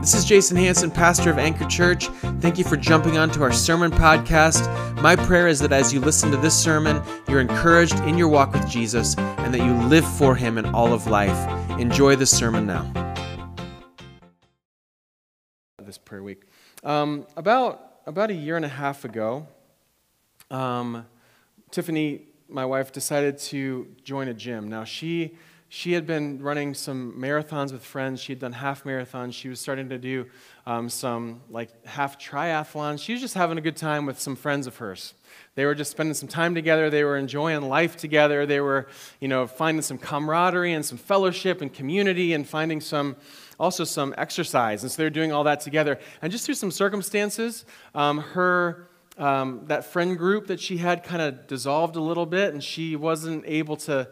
This is Jason Hanson, pastor of Anchor Church. Thank you for jumping onto our sermon podcast. My prayer is that as you listen to this sermon, you're encouraged in your walk with Jesus and that you live for him in all of life. Enjoy the sermon now. This prayer week. Um, about, about a year and a half ago, um, Tiffany, my wife, decided to join a gym. Now, she she had been running some marathons with friends. She had done half marathons. She was starting to do um, some like half triathlons. She was just having a good time with some friends of hers. They were just spending some time together. They were enjoying life together. They were, you know, finding some camaraderie and some fellowship and community and finding some, also some exercise. And so they're doing all that together. And just through some circumstances, um, her, um, that friend group that she had kind of dissolved a little bit, and she wasn't able to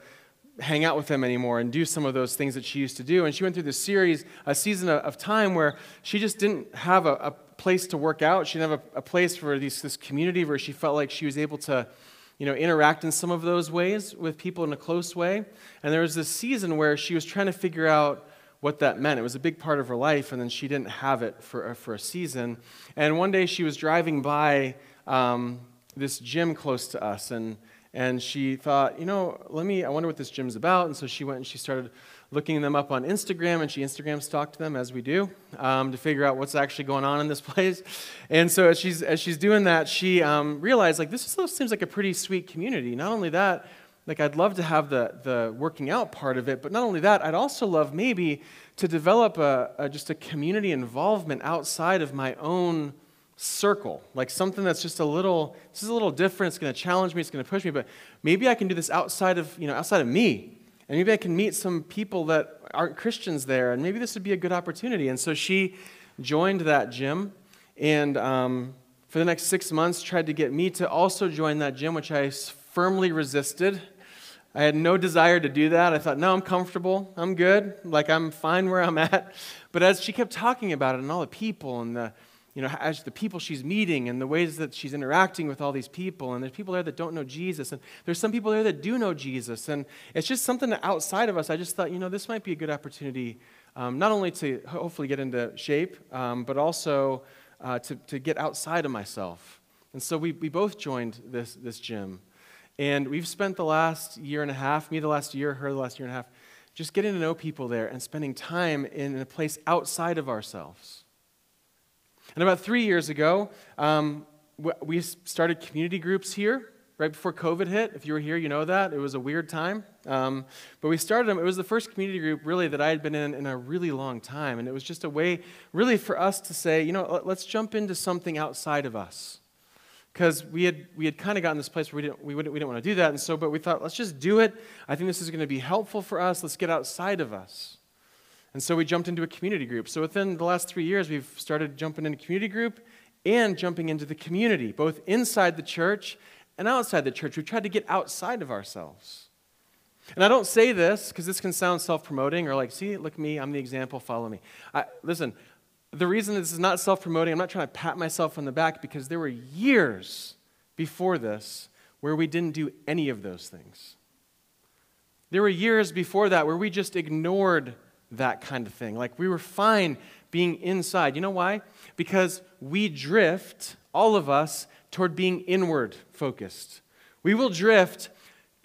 hang out with them anymore and do some of those things that she used to do. And she went through this series, a season of time where she just didn't have a, a place to work out. She didn't have a, a place for these, this community where she felt like she was able to, you know, interact in some of those ways with people in a close way. And there was this season where she was trying to figure out what that meant. It was a big part of her life, and then she didn't have it for, uh, for a season. And one day she was driving by um, this gym close to us, and and she thought, you know, let me, I wonder what this gym's about. And so she went and she started looking them up on Instagram, and she Instagram stalked them, as we do, um, to figure out what's actually going on in this place. And so as she's, as she's doing that, she um, realized, like, this seems like a pretty sweet community. Not only that, like, I'd love to have the, the working out part of it, but not only that, I'd also love maybe to develop a, a just a community involvement outside of my own circle, like something that's just a little, this is a little different. It's going to challenge me. It's going to push me. But maybe I can do this outside of, you know, outside of me, and maybe I can meet some people that aren't Christians there, and maybe this would be a good opportunity. And so she joined that gym, and um, for the next six months tried to get me to also join that gym, which I firmly resisted. I had no desire to do that. I thought, no, I'm comfortable. I'm good. Like, I'm fine where I'm at. But as she kept talking about it and all the people and the you know, as the people she's meeting and the ways that she's interacting with all these people. And there's people there that don't know Jesus. And there's some people there that do know Jesus. And it's just something outside of us. I just thought, you know, this might be a good opportunity um, not only to hopefully get into shape, um, but also uh, to, to get outside of myself. And so we, we both joined this, this gym. And we've spent the last year and a half, me the last year, her the last year and a half, just getting to know people there and spending time in a place outside of ourselves. And about three years ago, um, we started community groups here right before COVID hit. If you were here, you know that. It was a weird time. Um, but we started them. It was the first community group, really, that I had been in in a really long time. And it was just a way, really, for us to say, you know, let's jump into something outside of us. Because we had, we had kind of gotten this place where we didn't, we, wouldn't, we didn't want to do that. And so, but we thought, let's just do it. I think this is going to be helpful for us. Let's get outside of us. And so we jumped into a community group. So within the last three years, we've started jumping into a community group and jumping into the community, both inside the church and outside the church. We've tried to get outside of ourselves. And I don't say this because this can sound self promoting or like, see, look me, I'm the example, follow me. I, listen, the reason this is not self promoting, I'm not trying to pat myself on the back because there were years before this where we didn't do any of those things. There were years before that where we just ignored that kind of thing. Like we were fine being inside. You know why? Because we drift, all of us, toward being inward focused. We will drift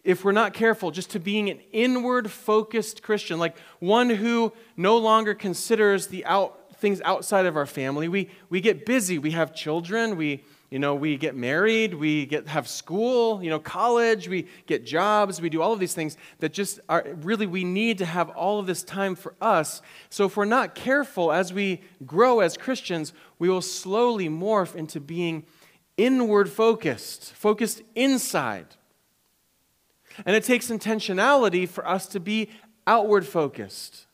if we're not careful, just to being an inward focused Christian, like one who no longer considers the out, things outside of our family. We, we get busy, we have children, we you know, we get married, we get have school, you know, college, we get jobs, we do all of these things that just are really we need to have all of this time for us. So if we're not careful as we grow as Christians, we will slowly morph into being inward focused, focused inside. And it takes intentionality for us to be outward focused.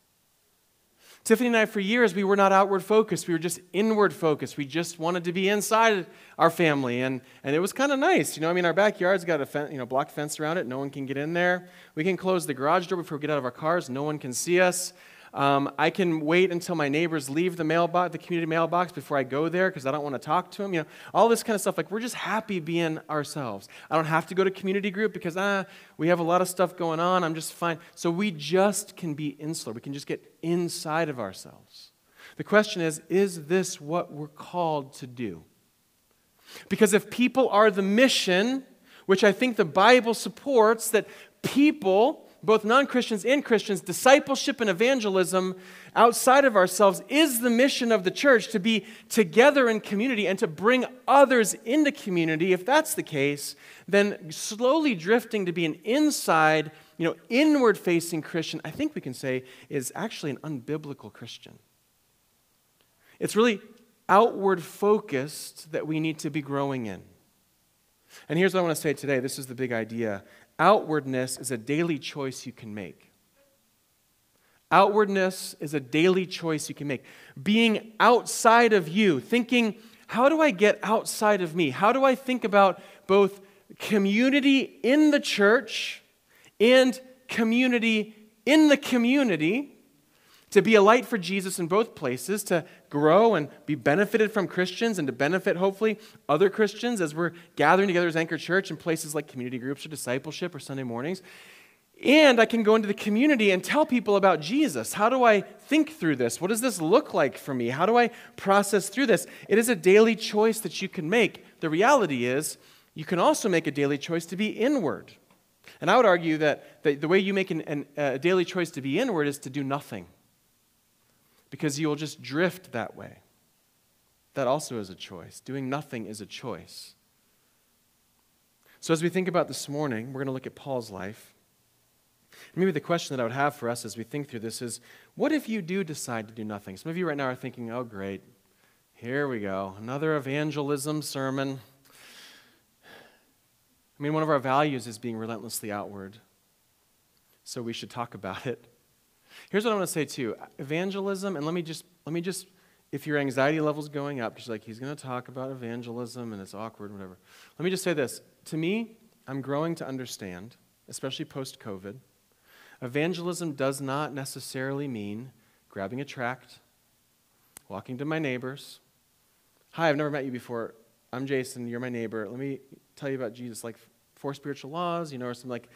Tiffany and I, for years, we were not outward focused. We were just inward focused. We just wanted to be inside our family. And, and it was kind of nice. You know, I mean, our backyard's got a fen- you know, block fence around it. No one can get in there. We can close the garage door before we get out of our cars. No one can see us. Um, I can wait until my neighbors leave the mailbox, the community mailbox, before I go there because I don't want to talk to them. You know, all this kind of stuff. Like we're just happy being ourselves. I don't have to go to community group because ah, we have a lot of stuff going on. I'm just fine. So we just can be insular. We can just get inside of ourselves. The question is is this what we're called to do? Because if people are the mission, which I think the Bible supports, that people, both non Christians and Christians, discipleship and evangelism outside of ourselves is the mission of the church to be together in community and to bring others into community. If that's the case, then slowly drifting to be an inside, you know, inward facing Christian, I think we can say is actually an unbiblical Christian. It's really outward focused that we need to be growing in. And here's what I want to say today this is the big idea outwardness is a daily choice you can make. Outwardness is a daily choice you can make. Being outside of you, thinking, how do I get outside of me? How do I think about both community in the church and community in the community? To be a light for Jesus in both places, to grow and be benefited from Christians, and to benefit, hopefully, other Christians as we're gathering together as Anchor Church in places like community groups or discipleship or Sunday mornings. And I can go into the community and tell people about Jesus. How do I think through this? What does this look like for me? How do I process through this? It is a daily choice that you can make. The reality is, you can also make a daily choice to be inward. And I would argue that the, way you make an, an, a daily choice to be inward is to do nothing because you'll just drift that way. That also is a choice. Doing nothing is a choice. So, as we think about this morning, we're going to look at Paul's life. maybe the question that I would have for us as we think through this is what if you do decide to do nothing? Some of you right now are thinking, oh, great, here we go, another evangelism sermon. I mean, one of our values is being relentlessly outward, so we should talk about it. Here's what I want to say too evangelism, and let me just, let me just, if your anxiety level's going up, just like he's going to talk about evangelism and it's awkward, whatever. Let me just say this. To me, I'm growing to understand, especially post COVID, evangelism does not necessarily mean grabbing a tract, walking to my neighbors. Hi, I've never met you before. I'm Jason, you're my neighbor. Let me tell you about Jesus, like four spiritual laws, you know, or something like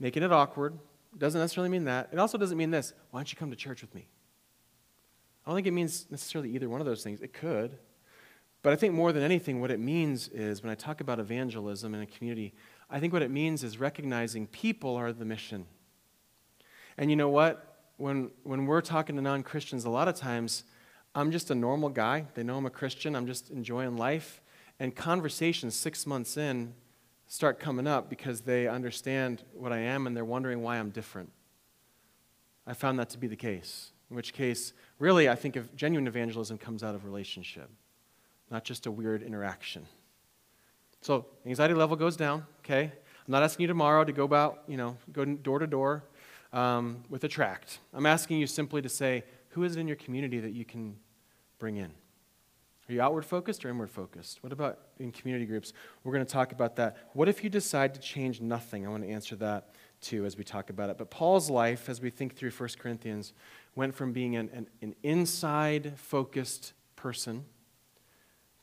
making it awkward. Doesn't necessarily mean that. It also doesn't mean this. Why don't you come to church with me? I don't think it means necessarily either one of those things. It could. But I think more than anything, what it means is when I talk about evangelism in a community, I think what it means is recognizing people are the mission. And you know what? When, when we're talking to non Christians, a lot of times I'm just a normal guy. They know I'm a Christian. I'm just enjoying life. And conversations six months in start coming up because they understand what I am and they're wondering why I'm different. I found that to be the case. In which case, really, I think if genuine evangelism comes out of relationship, not just a weird interaction. So, anxiety level goes down, okay? I'm not asking you tomorrow to go about, you know, go door to door um, with a tract. I'm asking you simply to say, who is it in your community that you can bring in? Are you outward focused or inward focused? What about in community groups? We're going to talk about that. What if you decide to change nothing? I want to answer that too as we talk about it. But Paul's life, as we think through 1 Corinthians, went from being an, an, an inside focused person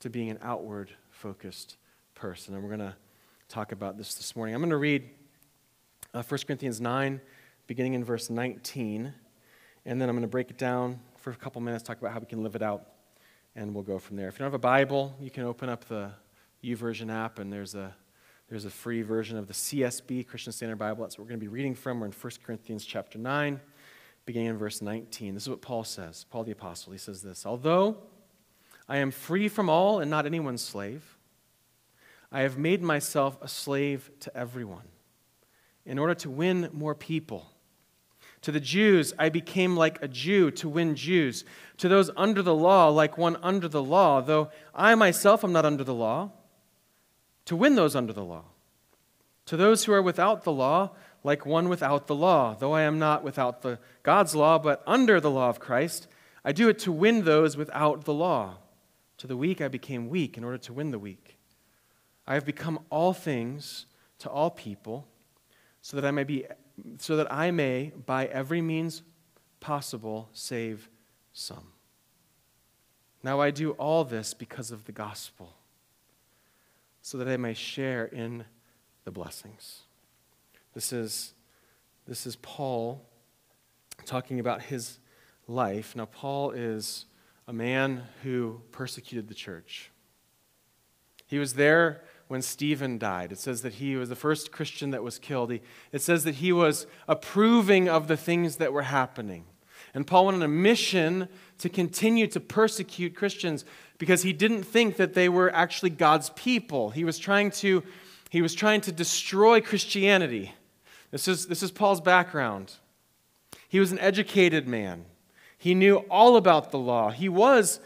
to being an outward focused person. And we're going to talk about this this morning. I'm going to read uh, 1 Corinthians 9, beginning in verse 19. And then I'm going to break it down for a couple minutes, talk about how we can live it out and we'll go from there. If you don't have a Bible, you can open up the YouVersion app, and there's a there's a free version of the CSB Christian Standard Bible. That's what we're going to be reading from. We're in 1 Corinthians chapter 9, beginning in verse 19. This is what Paul says. Paul the apostle. He says this: Although I am free from all and not anyone's slave, I have made myself a slave to everyone in order to win more people. To the Jews, I became like a Jew to win Jews. To those under the law, like one under the law, though I myself am not under the law, to win those under the law. To those who are without the law, like one without the law, though I am not without the God's law, but under the law of Christ, I do it to win those without the law. To the weak I became weak in order to win the weak. I have become all things to all people, so that I may be so that I may, by every means possible, save some. Now I do all this because of the gospel, so that I may share in the blessings. This is, this is Paul talking about his life. Now, Paul is a man who persecuted the church. He was there when Stephen died. It says that he was the first Christian that was killed. He, it says that he was approving of the things that were happening. And Paul went on a mission to continue to persecute Christians because he didn't think that they were actually God's people. He was trying to, he was trying to destroy Christianity. This is, this is Paul's background. He was an educated man. He knew all about the law. He was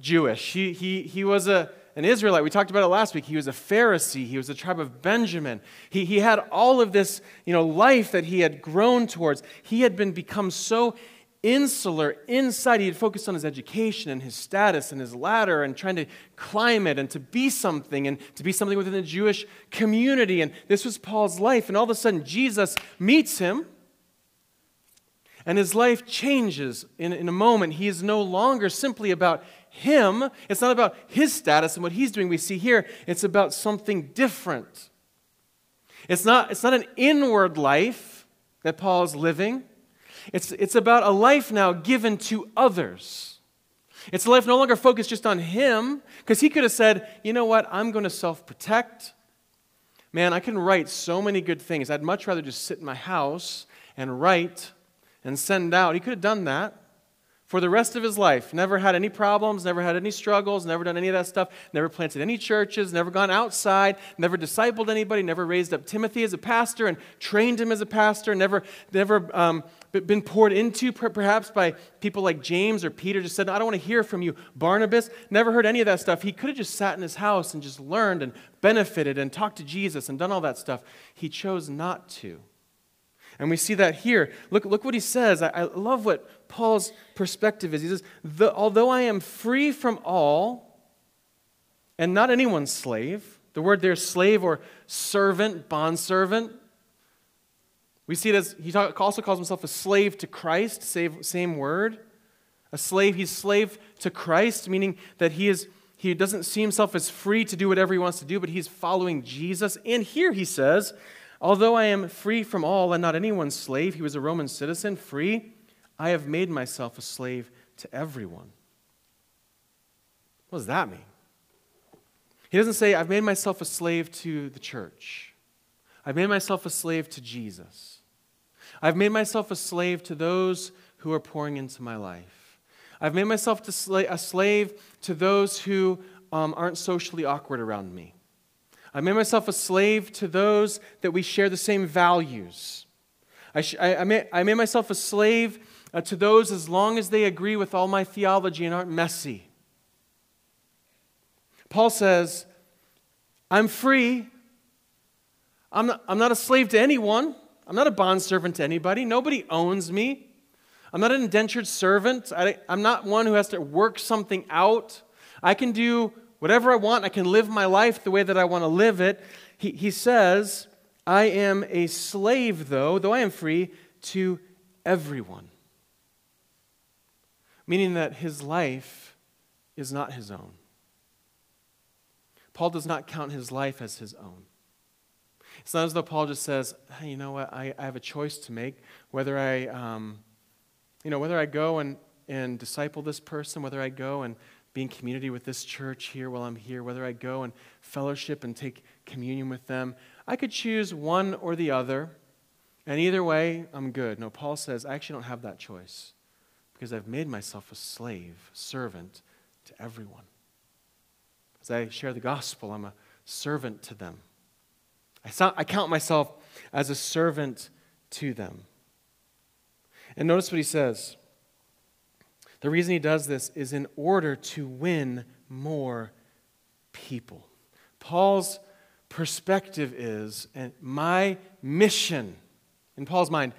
Jewish. He, he, he was a, an Israelite. We talked about it last week. He was a Pharisee. He was the tribe of Benjamin. He, he had all of this you know, life that he had grown towards. He had been become so insular inside. He had focused on his education and his status and his ladder and trying to climb it and to be something and to be something within the Jewish community. And this was Paul's life. And all of a sudden, Jesus meets him. And his life changes in, in a moment. He is no longer simply about him. It's not about his status and what he's doing. We see here, it's about something different. It's not, it's not an inward life that Paul is living. It's, it's about a life now given to others. It's a life no longer focused just on him, because he could have said, you know what, I'm going to self protect. Man, I can write so many good things. I'd much rather just sit in my house and write and send out. He could have done that for the rest of his life. Never had any problems, never had any struggles, never done any of that stuff, never planted any churches, never gone outside, never discipled anybody, never raised up Timothy as a pastor and trained him as a pastor, never, never um, been poured into perhaps by people like James or Peter, just said, I don't want to hear from you. Barnabas never heard any of that stuff. He could have just sat in his house and just learned and benefited and talked to Jesus and done all that stuff. He chose not to. And we see that here. Look, look what he says. I, I love what Paul's perspective is. He says, Although I am free from all and not anyone's slave, the word there, slave or servant, bondservant, we see it as he also calls himself a slave to Christ, same word. A slave, he's slave to Christ, meaning that he is he doesn't see himself as free to do whatever he wants to do, but he's following Jesus. And here he says, Although I am free from all and not anyone's slave, he was a Roman citizen, free, I have made myself a slave to everyone. What does that mean? He doesn't say, I've made myself a slave to the church. I've made myself a slave to Jesus. I've made myself a slave to those who are pouring into my life. I've made myself a slave to those who um, aren't socially awkward around me. I made myself a slave to those that we share the same values. I, sh- I, I, made, I made myself a slave uh, to those as long as they agree with all my theology and aren't messy. Paul says, I'm free. I'm not, I'm not a slave to anyone. I'm not a bondservant to anybody. Nobody owns me. I'm not an indentured servant. I, I'm not one who has to work something out. I can do whatever I want. I can live my life the way that I want to live it. He, he says, I am a slave, though, though I am free, to everyone. Meaning that his life is not his own. Paul does not count his life as his own. It's not as though Paul just says, hey, you know what, I, I have a choice to make whether I, um, you know, whether I go and, and disciple this person, whether I go and be in community with this church here while I'm here, whether I go and fellowship and take communion with them. I could choose one or the other, and either way, I'm good. No, Paul says, I actually don't have that choice because I've made myself a slave, servant to everyone. As I share the gospel, I'm a servant to them. I count myself as a servant to them. And notice what he says the reason he does this is in order to win more people. Paul's perspective is, and my mission in Paul's mind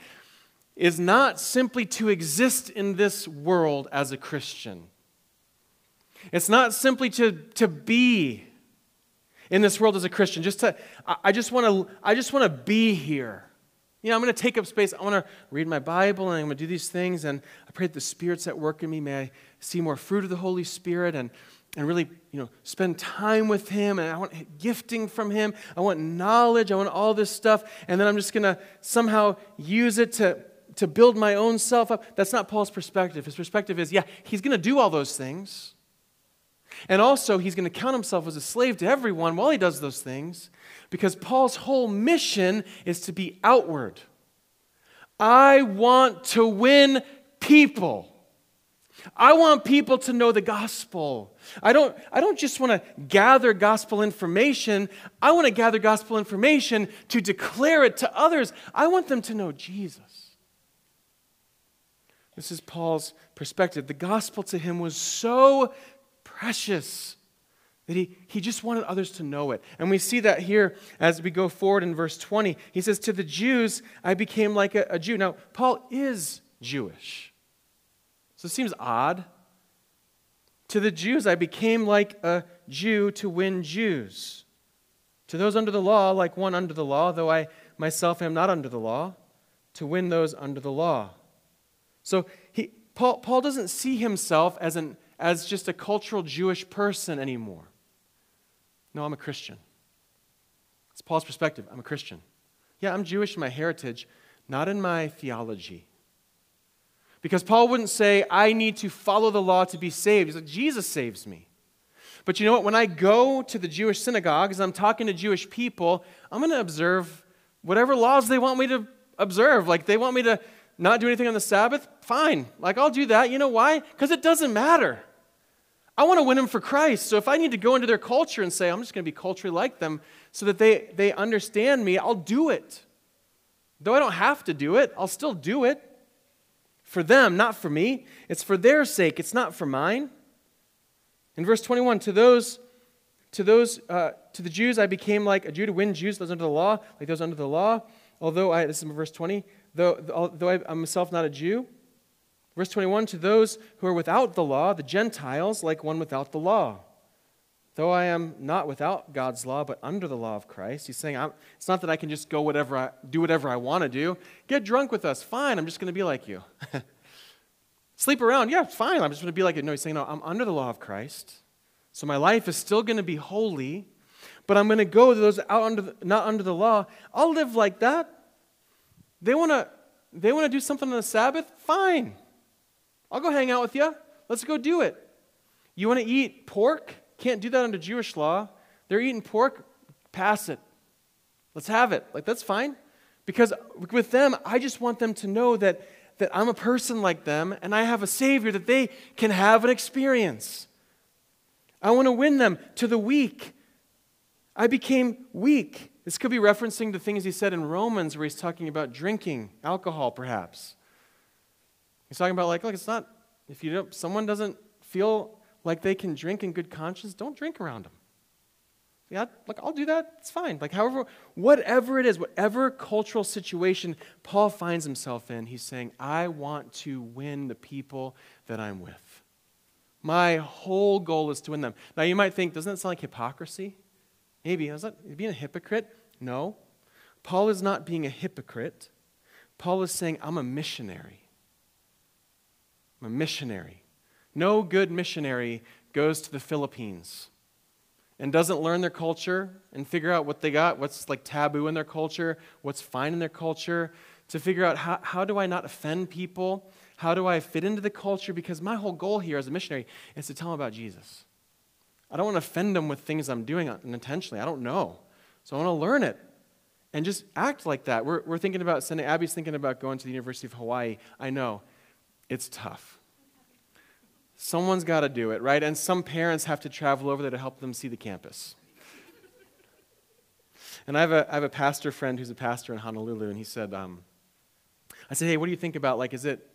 is not simply to exist in this world as a Christian. It's not simply to, to be in this world as a Christian. Just to, I just want to, I just want to be here. You know, I'm going to take up space. I want to read my Bible and I'm going to do these things. And I pray that the Spirit's at work in me. May I see more fruit of the Holy Spirit and, and really, you know, spend time with Him. And I want gifting from Him. I want knowledge. I want all this stuff. And then I'm just going to somehow use it to to build my own self up. That's not Paul's perspective. His perspective is, yeah, he's going to do all those things. And also, he's going to count himself as a slave to everyone while he does those things because Paul's whole mission is to be outward. I want to win people. I want people to know the gospel. I don't, I don't just want to gather gospel information. I want to gather gospel information to declare it to others. I want them to know Jesus. This is Paul's perspective. The gospel to him was so precious that he, he just wanted others to know it. And we see that here as we go forward in verse 20. He says, To the Jews, I became like a, a Jew. Now, Paul is Jewish. So it seems odd. To the Jews, I became like a Jew to win Jews. To those under the law, like one under the law, though I myself am not under the law, to win those under the law. So he, Paul, Paul doesn't see himself as, an, as just a cultural Jewish person anymore. No, I'm a Christian. It's Paul's perspective. I'm a Christian. Yeah, I'm Jewish in my heritage, not in my theology. Because Paul wouldn't say, I need to follow the law to be saved. He's like, Jesus saves me. But you know what? When I go to the Jewish synagogues, I'm talking to Jewish people, I'm going to observe whatever laws they want me to observe. Like they want me to not do anything on the Sabbath, fine. Like I'll do that. You know why? Because it doesn't matter. I want to win them for Christ. So if I need to go into their culture and say, I'm just going to be culturally like them so that they, they understand me, I'll do it. Though I don't have to do it, I'll still do it for them, not for me. It's for their sake, it's not for mine. In verse 21, to those, to those, uh, to the Jews, I became like a Jew to win Jews, those under the law, like those under the law. Although I, this is verse 20, though, though I, am myself not a Jew. Verse 21, to those who are without the law, the Gentiles, like one without the law. Though I am not without God's law, but under the law of Christ, he's saying, it's not that I can just go whatever I, do whatever I want to do. Get drunk with us. Fine, I'm just going to be like you. Sleep around. Yeah, fine, I'm just going to be like you. No, he's saying, no, I'm under the law of Christ. So my life is still going to be holy, but I'm going to go to those out under the, not under the law. I'll live like that. They want to they want to do something on the Sabbath? Fine. I'll go hang out with you. Let's go do it. You want to eat pork? Can't do that under Jewish law. They're eating pork, pass it. Let's have it. Like, that's fine. Because with them, I just want them to know that, that I'm a person like them and I have a Savior that they can have an experience. I want to win them to the weak. I became weak. This could be referencing the things he said in Romans where he's talking about drinking alcohol, perhaps. He's talking about, like, look, it's not, if you don't, someone doesn't feel like they can drink in good conscience, don't drink around them. Yeah, like I'll do that. It's fine. Like however, whatever it is, whatever cultural situation Paul finds himself in, he's saying, I want to win the people that I'm with. My whole goal is to win them. Now you might think, doesn't that sound like hypocrisy? Maybe. Is that being a hypocrite? No. Paul is not being a hypocrite. Paul is saying, I'm a missionary. I'm a missionary. No good missionary goes to the Philippines and doesn't learn their culture and figure out what they got, what's like taboo in their culture, what's fine in their culture, to figure out how, how do I not offend people? How do I fit into the culture? Because my whole goal here as a missionary is to tell them about Jesus. I don't want to offend them with things I'm doing unintentionally. I don't know. So I want to learn it and just act like that. We're, we're thinking about sending, Abby's thinking about going to the University of Hawaii. I know. It's tough. Someone's got to do it, right? And some parents have to travel over there to help them see the campus. and I have a, I have a pastor friend who's a pastor in Honolulu, and he said, um, I said, hey, what do you think about, like, is it,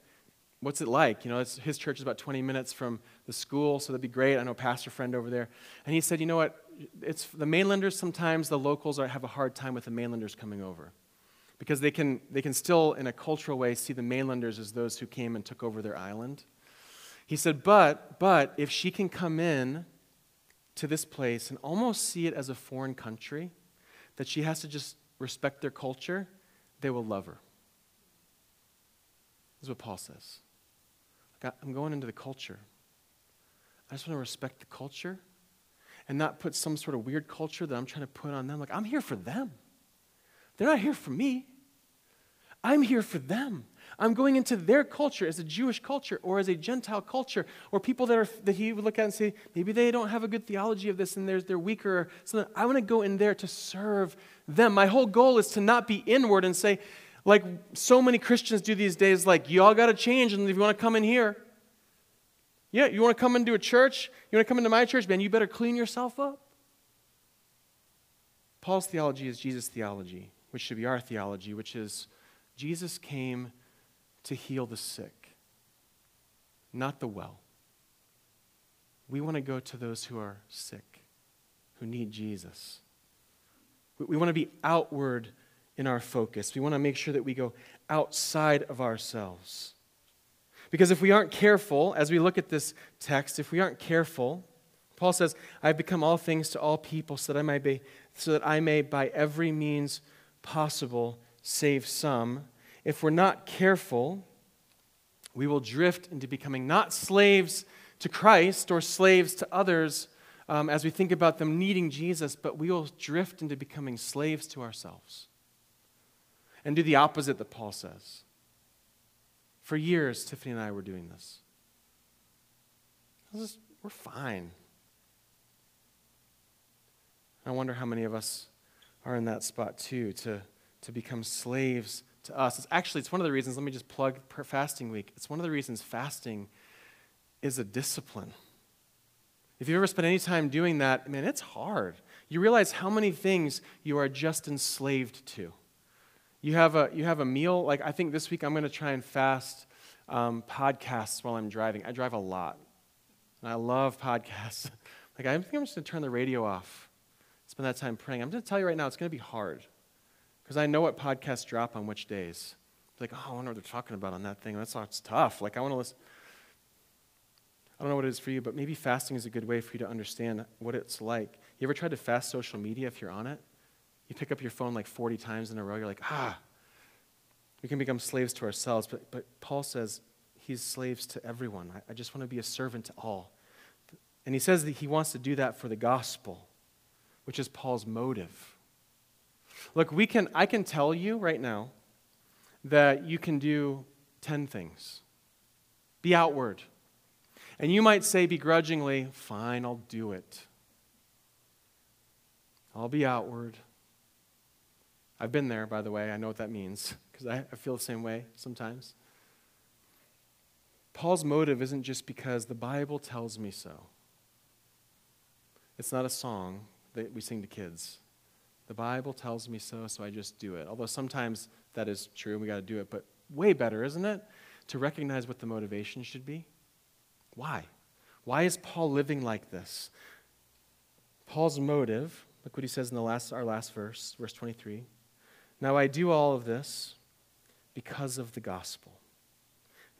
what's it like? You know, his church is about 20 minutes from the school, so that'd be great. I know a pastor friend over there. And he said, you know what? It's the mainlanders, sometimes the locals are, have a hard time with the mainlanders coming over because they can, they can still, in a cultural way, see the mainlanders as those who came and took over their island. He said, but, but if she can come in to this place and almost see it as a foreign country, that she has to just respect their culture, they will love her. This is what Paul says. I'm going into the culture. I just want to respect the culture and not put some sort of weird culture that I'm trying to put on them. Like, I'm here for them. They're not here for me. I'm here for them. I'm going into their culture as a Jewish culture or as a Gentile culture or people that, are, that he would look at and say, maybe they don't have a good theology of this and they're, they're weaker. So I want to go in there to serve them. My whole goal is to not be inward and say, like so many Christians do these days, like, you all got to change and if you want to come in here. Yeah, you want to come into a church? You want to come into my church? Man, you better clean yourself up. Paul's theology is Jesus' theology, which should be our theology, which is Jesus came to heal the sick, not the well. We want to go to those who are sick, who need Jesus. We want to be outward in our focus. We want to make sure that we go outside of ourselves. Because if we aren't careful, as we look at this text, if we aren't careful, Paul says, I've become all things to all people so that I may, be, so that I may by every means possible save some if we're not careful, we will drift into becoming not slaves to Christ or slaves to others um, as we think about them needing Jesus, but we will drift into becoming slaves to ourselves and do the opposite that Paul says. For years, Tiffany and I were doing this. this we're fine. I wonder how many of us are in that spot too, to, to become slaves to us. It's actually, it's one of the reasons, let me just plug fasting week. It's one of the reasons fasting is a discipline. If you've ever spent any time doing that, man, it's hard. You realize how many things you are just enslaved to. You have a, you have a meal, like I think this week I'm going to try and fast um, podcasts while I'm driving. I drive a lot, and I love podcasts. like I think I'm just going to turn the radio off, spend that time praying. I'm going to tell you right now, it's going to be hard. Because I know what podcasts drop on which days. Like, oh, I wonder what they're talking about on that thing. That's it's tough. Like, I want to listen. I don't know what it is for you, but maybe fasting is a good way for you to understand what it's like. You ever tried to fast social media if you're on it? You pick up your phone like 40 times in a row. You're like, ah, we can become slaves to ourselves. But, but Paul says he's slaves to everyone. I, I just want to be a servant to all. And he says that he wants to do that for the gospel, which is Paul's motive. Look, we can, I can tell you right now that you can do 10 things. Be outward. And you might say begrudgingly, fine, I'll do it. I'll be outward. I've been there, by the way. I know what that means because I, I feel the same way sometimes. Paul's motive isn't just because the Bible tells me so. It's not a song that we sing to kids. The Bible tells me so, so I just do it. Although sometimes that is true and we got to do it, but way better, isn't it? To recognize what the motivation should be. Why? Why is Paul living like this? Paul's motive, look what he says in the last, our last verse, verse 23. Now I do all of this because of the gospel.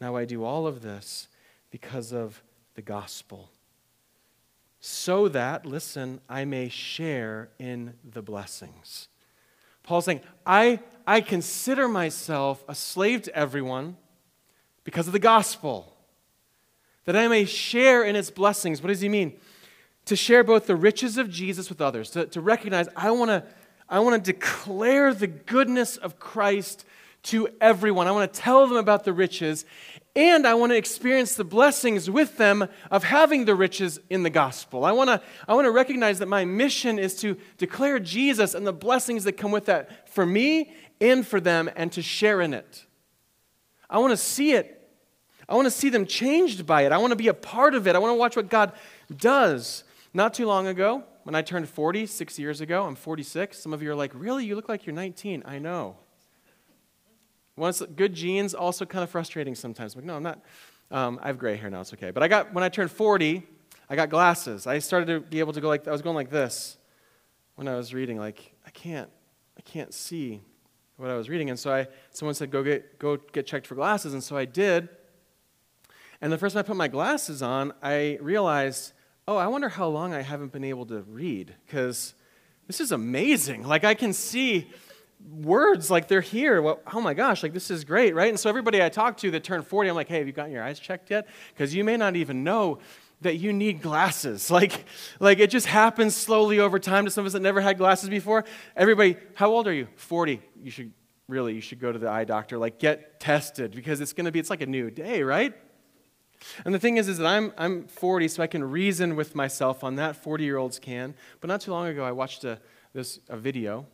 Now I do all of this because of the gospel so that, listen, I may share in the blessings. Paul's saying, I, I consider myself a slave to everyone because of the gospel, that I may share in its blessings. What does he mean? To share both the riches of Jesus with others, to, to recognize I want to I want to declare the goodness of Christ to everyone. I want to tell them about the riches, and I want to experience the blessings with them of having the riches in the gospel. I want to, I want to recognize that my mission is to declare Jesus and the blessings that come with that for me and for them, and to share in it. I want to see it. I want to see them changed by it. I want to be a part of it. I want to watch what God does. Not too long ago, when I turned 40, six years ago, I'm 46. Some of you are like, Really? You look like you're 19. I know. Once good genes, also kind of frustrating sometimes. I'm like, no, I'm not. Um, I have gray hair now. It's okay. But I got when I turned 40, I got glasses. I started to be able to go like I was going like this when I was reading. Like I can't, I can't see what I was reading. And so I, someone said, go get, go get checked for glasses. And so I did. And the first time I put my glasses on, I realized, oh, I wonder how long I haven't been able to read because this is amazing. Like I can see words like they're here. Well, oh my gosh, like this is great, right? And so everybody I talk to that turned 40, I'm like, hey, have you gotten your eyes checked yet? Because you may not even know that you need glasses. Like, like it just happens slowly over time to some of us that never had glasses before. Everybody, how old are you? 40. You should really, you should go to the eye doctor. Like, get tested because it's going to be, it's like a new day, right? And the thing is, is that I'm, I'm 40, so I can reason with myself on that. 40 year olds can. But not too long ago, I watched a, this, a video.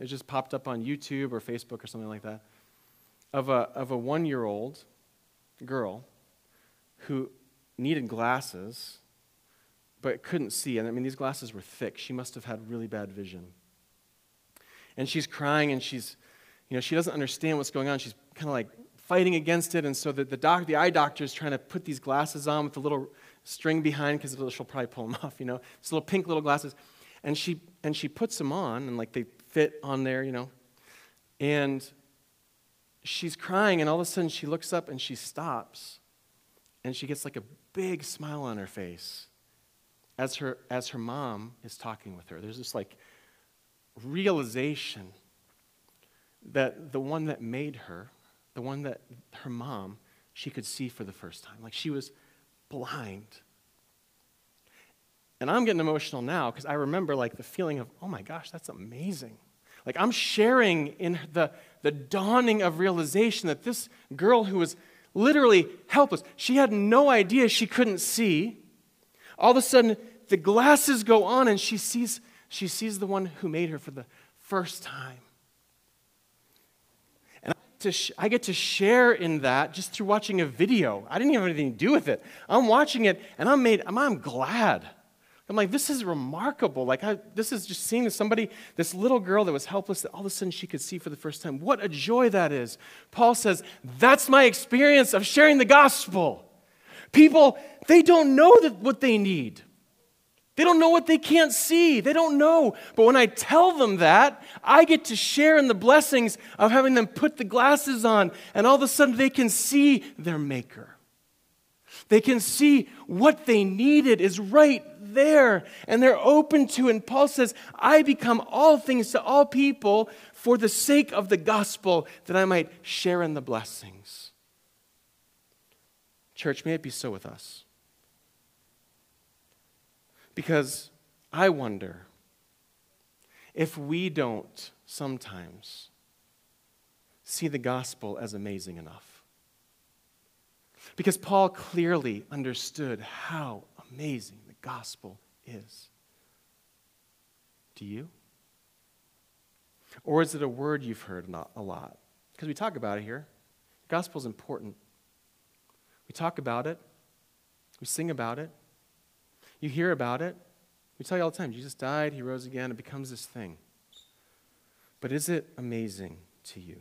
It just popped up on YouTube or Facebook or something like that of a, of a one year old girl who needed glasses but couldn't see. And I mean, these glasses were thick. She must have had really bad vision. And she's crying and she's, you know, she doesn't understand what's going on. She's kind of like fighting against it. And so the, the, doc, the eye doctor is trying to put these glasses on with a little string behind because she'll probably pull them off, you know, these little pink little glasses. And she, and she puts them on and like they fit on there, you know. And she's crying and all of a sudden she looks up and she stops and she gets like a big smile on her face as her, as her mom is talking with her. There's this like realization that the one that made her the one that her mom, she could see for the first time. Like she was blind. And I'm getting emotional now because I remember like the feeling of, oh my gosh, that's amazing. Like I'm sharing in the, the dawning of realization that this girl who was literally helpless, she had no idea she couldn't see. All of a sudden, the glasses go on and she sees, she sees the one who made her for the first time to sh- I get to share in that just through watching a video. I didn't have anything to do with it. I'm watching it and I'm made, I'm, I'm glad. I'm like, this is remarkable. Like, I, this is just seeing somebody, this little girl that was helpless, that all of a sudden she could see for the first time. What a joy that is. Paul says, that's my experience of sharing the gospel. People, they don't know that what they need. They don't know what they can't see. They don't know. But when I tell them that, I get to share in the blessings of having them put the glasses on, and all of a sudden they can see their Maker. They can see what they needed is right there, and they're open to. it. And Paul says, I become all things to all people for the sake of the gospel, that I might share in the blessings. Church, may it be so with us. Because I wonder if we don't sometimes see the gospel as amazing enough. Because Paul clearly understood how amazing the gospel is. Do you? Or is it a word you've heard a lot? Because we talk about it here. The gospel is important. We talk about it, we sing about it, you hear about it. We tell you all the time Jesus died, he rose again, it becomes this thing. But is it amazing to you?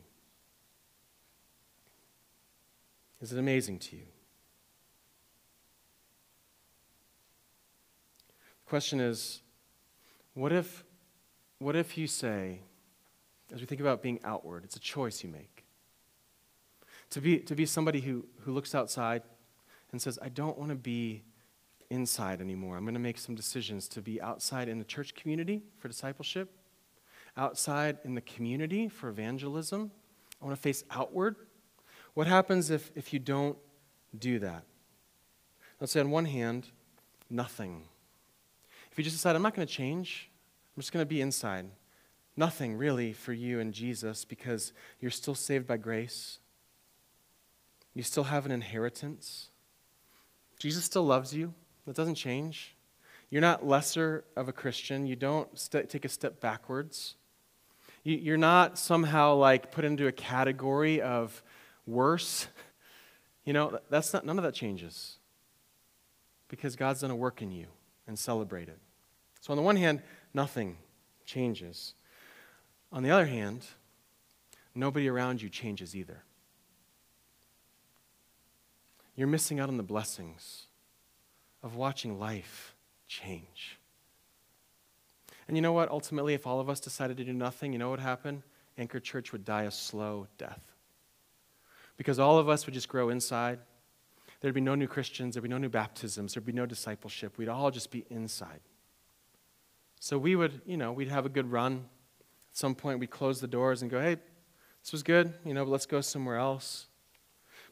Is it amazing to you? The question is what if, what if you say, as we think about being outward, it's a choice you make. To be, to be somebody who, who looks outside and says, I don't want to be inside anymore. I'm going to make some decisions to be outside in the church community for discipleship, outside in the community for evangelism. I want to face outward. What happens if, if you don't do that? Let's say, on one hand, nothing. If you just decide, I'm not going to change, I'm just going to be inside. Nothing really for you and Jesus because you're still saved by grace. You still have an inheritance. Jesus still loves you. That doesn't change. You're not lesser of a Christian. You don't st- take a step backwards. You, you're not somehow like put into a category of worse. You know, that's not, none of that changes because God's done a work in you and celebrate it. So, on the one hand, nothing changes. On the other hand, nobody around you changes either. You're missing out on the blessings of watching life change. And you know what? Ultimately, if all of us decided to do nothing, you know what would happen? Anchor Church would die a slow death. Because all of us would just grow inside. There'd be no new Christians, there'd be no new baptisms, there'd be no discipleship. We'd all just be inside. So we would, you know, we'd have a good run. At some point, we'd close the doors and go, hey, this was good, you know, but let's go somewhere else.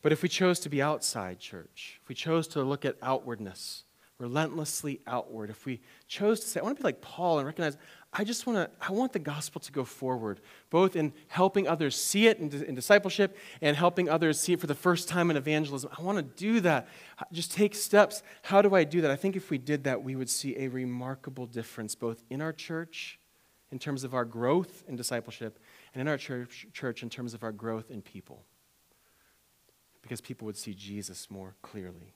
But if we chose to be outside church, if we chose to look at outwardness relentlessly outward, if we chose to say, I want to be like Paul and recognize, I just want to, I want the gospel to go forward, both in helping others see it in, in discipleship and helping others see it for the first time in evangelism. I want to do that. Just take steps. How do I do that? I think if we did that, we would see a remarkable difference both in our church in terms of our growth in discipleship and in our church, church in terms of our growth in people. Because people would see Jesus more clearly.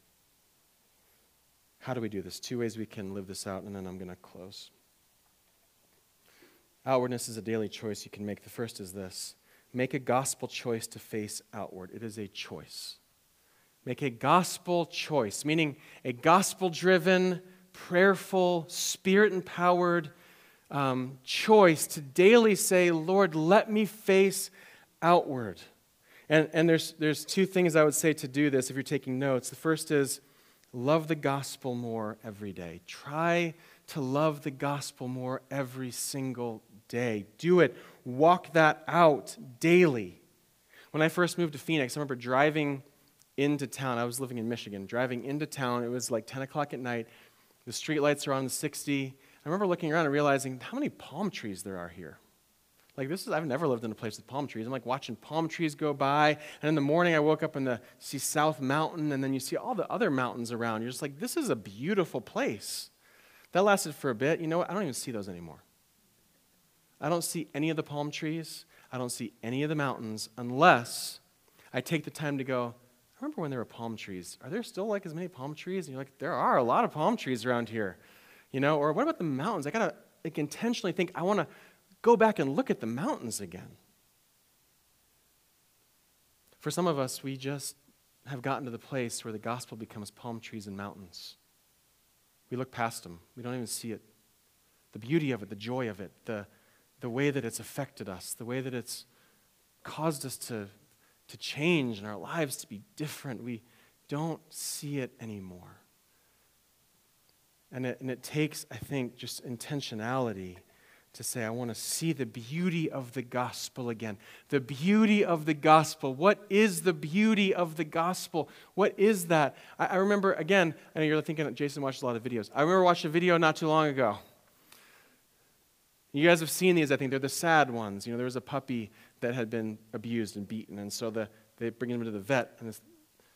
How do we do this? Two ways we can live this out, and then I'm going to close. Outwardness is a daily choice you can make. The first is this make a gospel choice to face outward. It is a choice. Make a gospel choice, meaning a gospel driven, prayerful, spirit empowered um, choice to daily say, Lord, let me face outward. And, and there's, there's two things I would say to do this if you're taking notes. The first is love the gospel more every day. Try to love the gospel more every single day. Do it. Walk that out daily. When I first moved to Phoenix, I remember driving into town. I was living in Michigan. Driving into town, it was like 10 o'clock at night. The streetlights are on the 60. I remember looking around and realizing how many palm trees there are here. Like this is I've never lived in a place with palm trees. I'm like watching palm trees go by, and in the morning I woke up and the see South Mountain, and then you see all the other mountains around. You're just like, this is a beautiful place. That lasted for a bit. You know what? I don't even see those anymore. I don't see any of the palm trees. I don't see any of the mountains unless I take the time to go, I remember when there were palm trees. Are there still like as many palm trees? And you're like, there are a lot of palm trees around here. You know, or what about the mountains? I gotta like intentionally think, I wanna go back and look at the mountains again. For some of us, we just have gotten to the place where the gospel becomes palm trees and mountains. We look past them, we don't even see it. The beauty of it, the joy of it, the, the way that it's affected us, the way that it's caused us to, to change and our lives to be different. We don't see it anymore. And it, and it takes, I think, just intentionality to say, I want to see the beauty of the gospel again. The beauty of the gospel. What is the beauty of the gospel? What is that? I, I remember, again, I know you're thinking Jason watches a lot of videos. I remember watching a video not too long ago. You guys have seen these, I think. They're the sad ones. You know, there was a puppy that had been abused and beaten, and so the, they bring him to the vet, and this,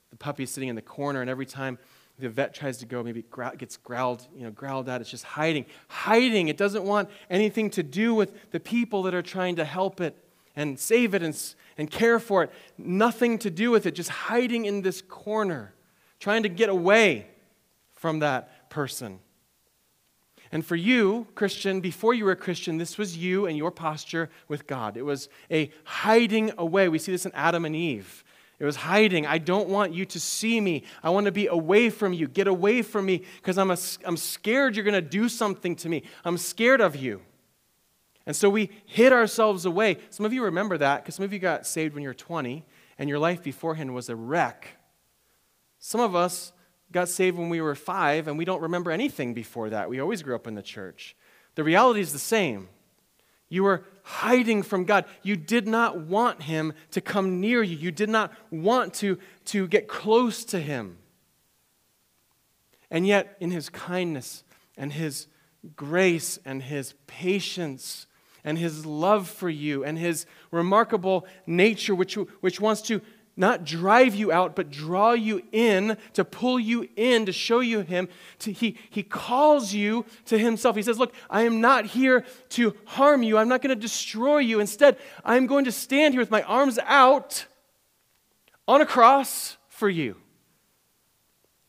the puppy's sitting in the corner, and every time the vet tries to go, maybe it gets growled, you know, growled at. It's just hiding, hiding. It doesn't want anything to do with the people that are trying to help it and save it and, and care for it. Nothing to do with it, just hiding in this corner, trying to get away from that person. And for you, Christian, before you were a Christian, this was you and your posture with God. It was a hiding away. We see this in Adam and Eve. It was hiding. I don't want you to see me. I want to be away from you. Get away from me because I'm, I'm scared you're going to do something to me. I'm scared of you. And so we hid ourselves away. Some of you remember that because some of you got saved when you were 20 and your life beforehand was a wreck. Some of us got saved when we were five and we don't remember anything before that. We always grew up in the church. The reality is the same. You were hiding from God. You did not want Him to come near you. You did not want to, to get close to Him. And yet, in His kindness and His grace and His patience and His love for you and His remarkable nature, which, which wants to not drive you out, but draw you in, to pull you in, to show you Him. To, he, he calls you to Himself. He says, Look, I am not here to harm you. I'm not going to destroy you. Instead, I'm going to stand here with my arms out on a cross for you.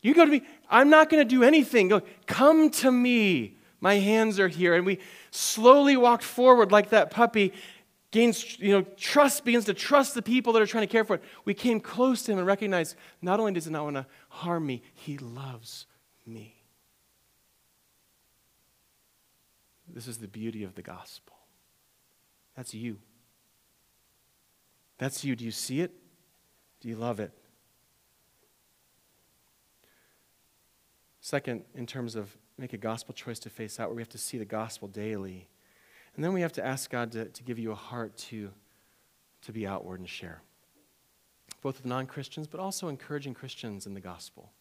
You go to me, I'm not going to do anything. Go, come to me. My hands are here. And we slowly walked forward like that puppy gains, you know, trust, begins to trust the people that are trying to care for it. We came close to him and recognized not only does he not want to harm me, he loves me. This is the beauty of the gospel. That's you. That's you. Do you see it? Do you love it? Second, in terms of make a gospel choice to face out, where we have to see the gospel daily. And then we have to ask God to, to give you a heart to, to be outward and share, both with non Christians, but also encouraging Christians in the gospel.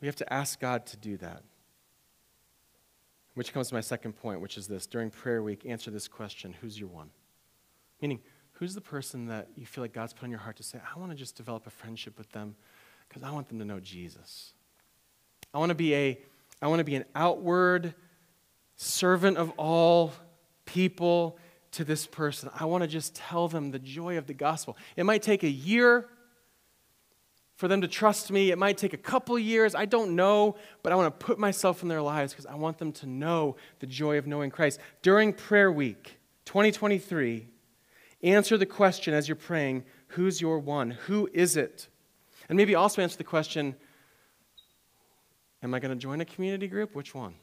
We have to ask God to do that. Which comes to my second point, which is this during prayer week, answer this question Who's your one? Meaning, who's the person that you feel like God's put on your heart to say, I want to just develop a friendship with them because I want them to know Jesus? I want to be a I want to be an outward servant of all people to this person. I want to just tell them the joy of the gospel. It might take a year for them to trust me. It might take a couple years. I don't know, but I want to put myself in their lives because I want them to know the joy of knowing Christ. During prayer week 2023, answer the question as you're praying who's your one? Who is it? And maybe also answer the question Am I going to join a community group? Which one?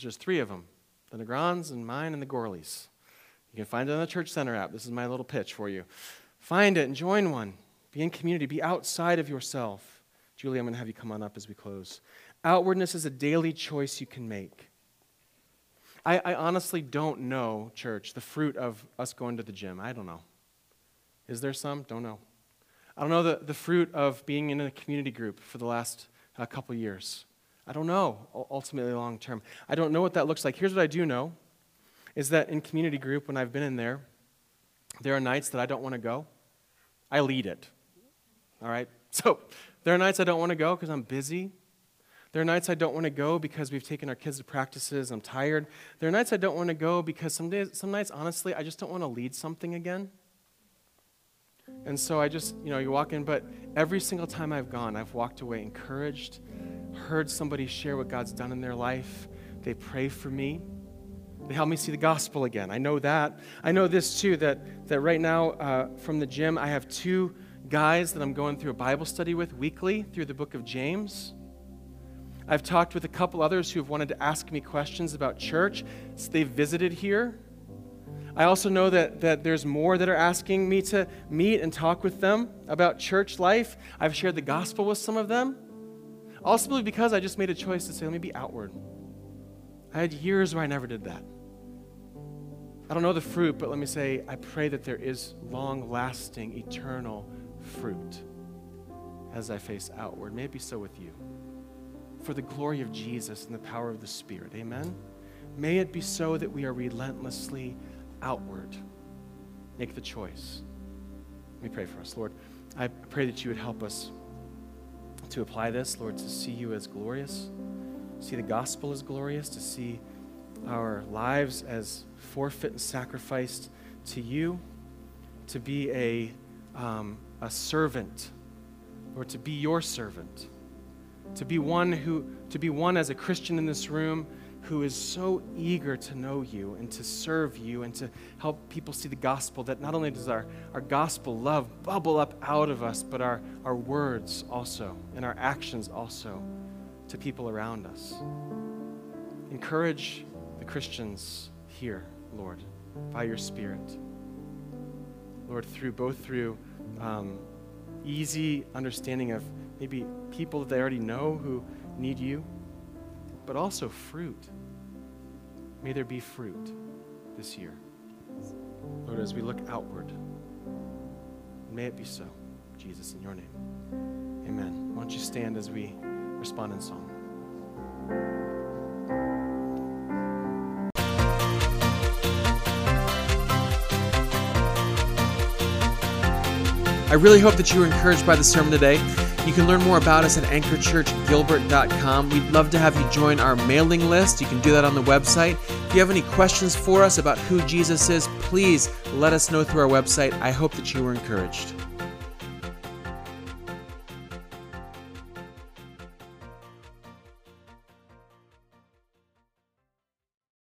Because there's three of them the Negrons and mine and the Gorleys. You can find it on the Church Center app. This is my little pitch for you. Find it and join one. Be in community. Be outside of yourself. Julie, I'm going to have you come on up as we close. Outwardness is a daily choice you can make. I, I, honestly don't know, church, the fruit of us going to the gym. I don't know. Is there some? Don't know. I don't know the, the fruit of being in a community group for the last uh, couple years. I don't know, ultimately, long term. I don't know what that looks like. Here's what I do know is that in community group, when I've been in there, there are nights that I don't want to go. I lead it. All right? So, there are nights I don't want to go because I'm busy. There are nights I don't want to go because we've taken our kids to practices. I'm tired. There are nights I don't want to go because some days, some nights, honestly, I just don't want to lead something again. And so I just, you know, you walk in, but every single time I've gone, I've walked away encouraged, heard somebody share what God's done in their life. They pray for me. They help me see the gospel again. I know that. I know this too that, that right now uh, from the gym, I have two guys that I'm going through a Bible study with weekly through the book of James. I've talked with a couple others who have wanted to ask me questions about church. So they've visited here. I also know that, that there's more that are asking me to meet and talk with them about church life. I've shared the gospel with some of them. Ultimately, because I just made a choice to say, let me be outward. I had years where I never did that. I don't know the fruit, but let me say, I pray that there is long lasting, eternal fruit as I face outward. May it be so with you. For the glory of Jesus and the power of the Spirit. Amen. May it be so that we are relentlessly outward. Make the choice. Let me pray for us. Lord, I pray that you would help us to apply this, Lord, to see you as glorious, see the gospel as glorious, to see our lives as forfeit and sacrificed to you, to be a, um, a servant, or to be your servant, to be one who, to be one as a Christian in this room who is so eager to know you and to serve you and to help people see the gospel that not only does our, our gospel love bubble up out of us, but our, our words also and our actions also to people around us. Encourage the Christians here, Lord, by your Spirit. Lord, through both through um, easy understanding of maybe people that they already know who need you, but also fruit. May there be fruit this year. Lord, as we look outward, may it be so. Jesus, in your name. Amen. Why don't you stand as we respond in song? I really hope that you were encouraged by the sermon today. You can learn more about us at anchorchurchgilbert.com. We'd love to have you join our mailing list. You can do that on the website. If you have any questions for us about who Jesus is, please let us know through our website. I hope that you were encouraged.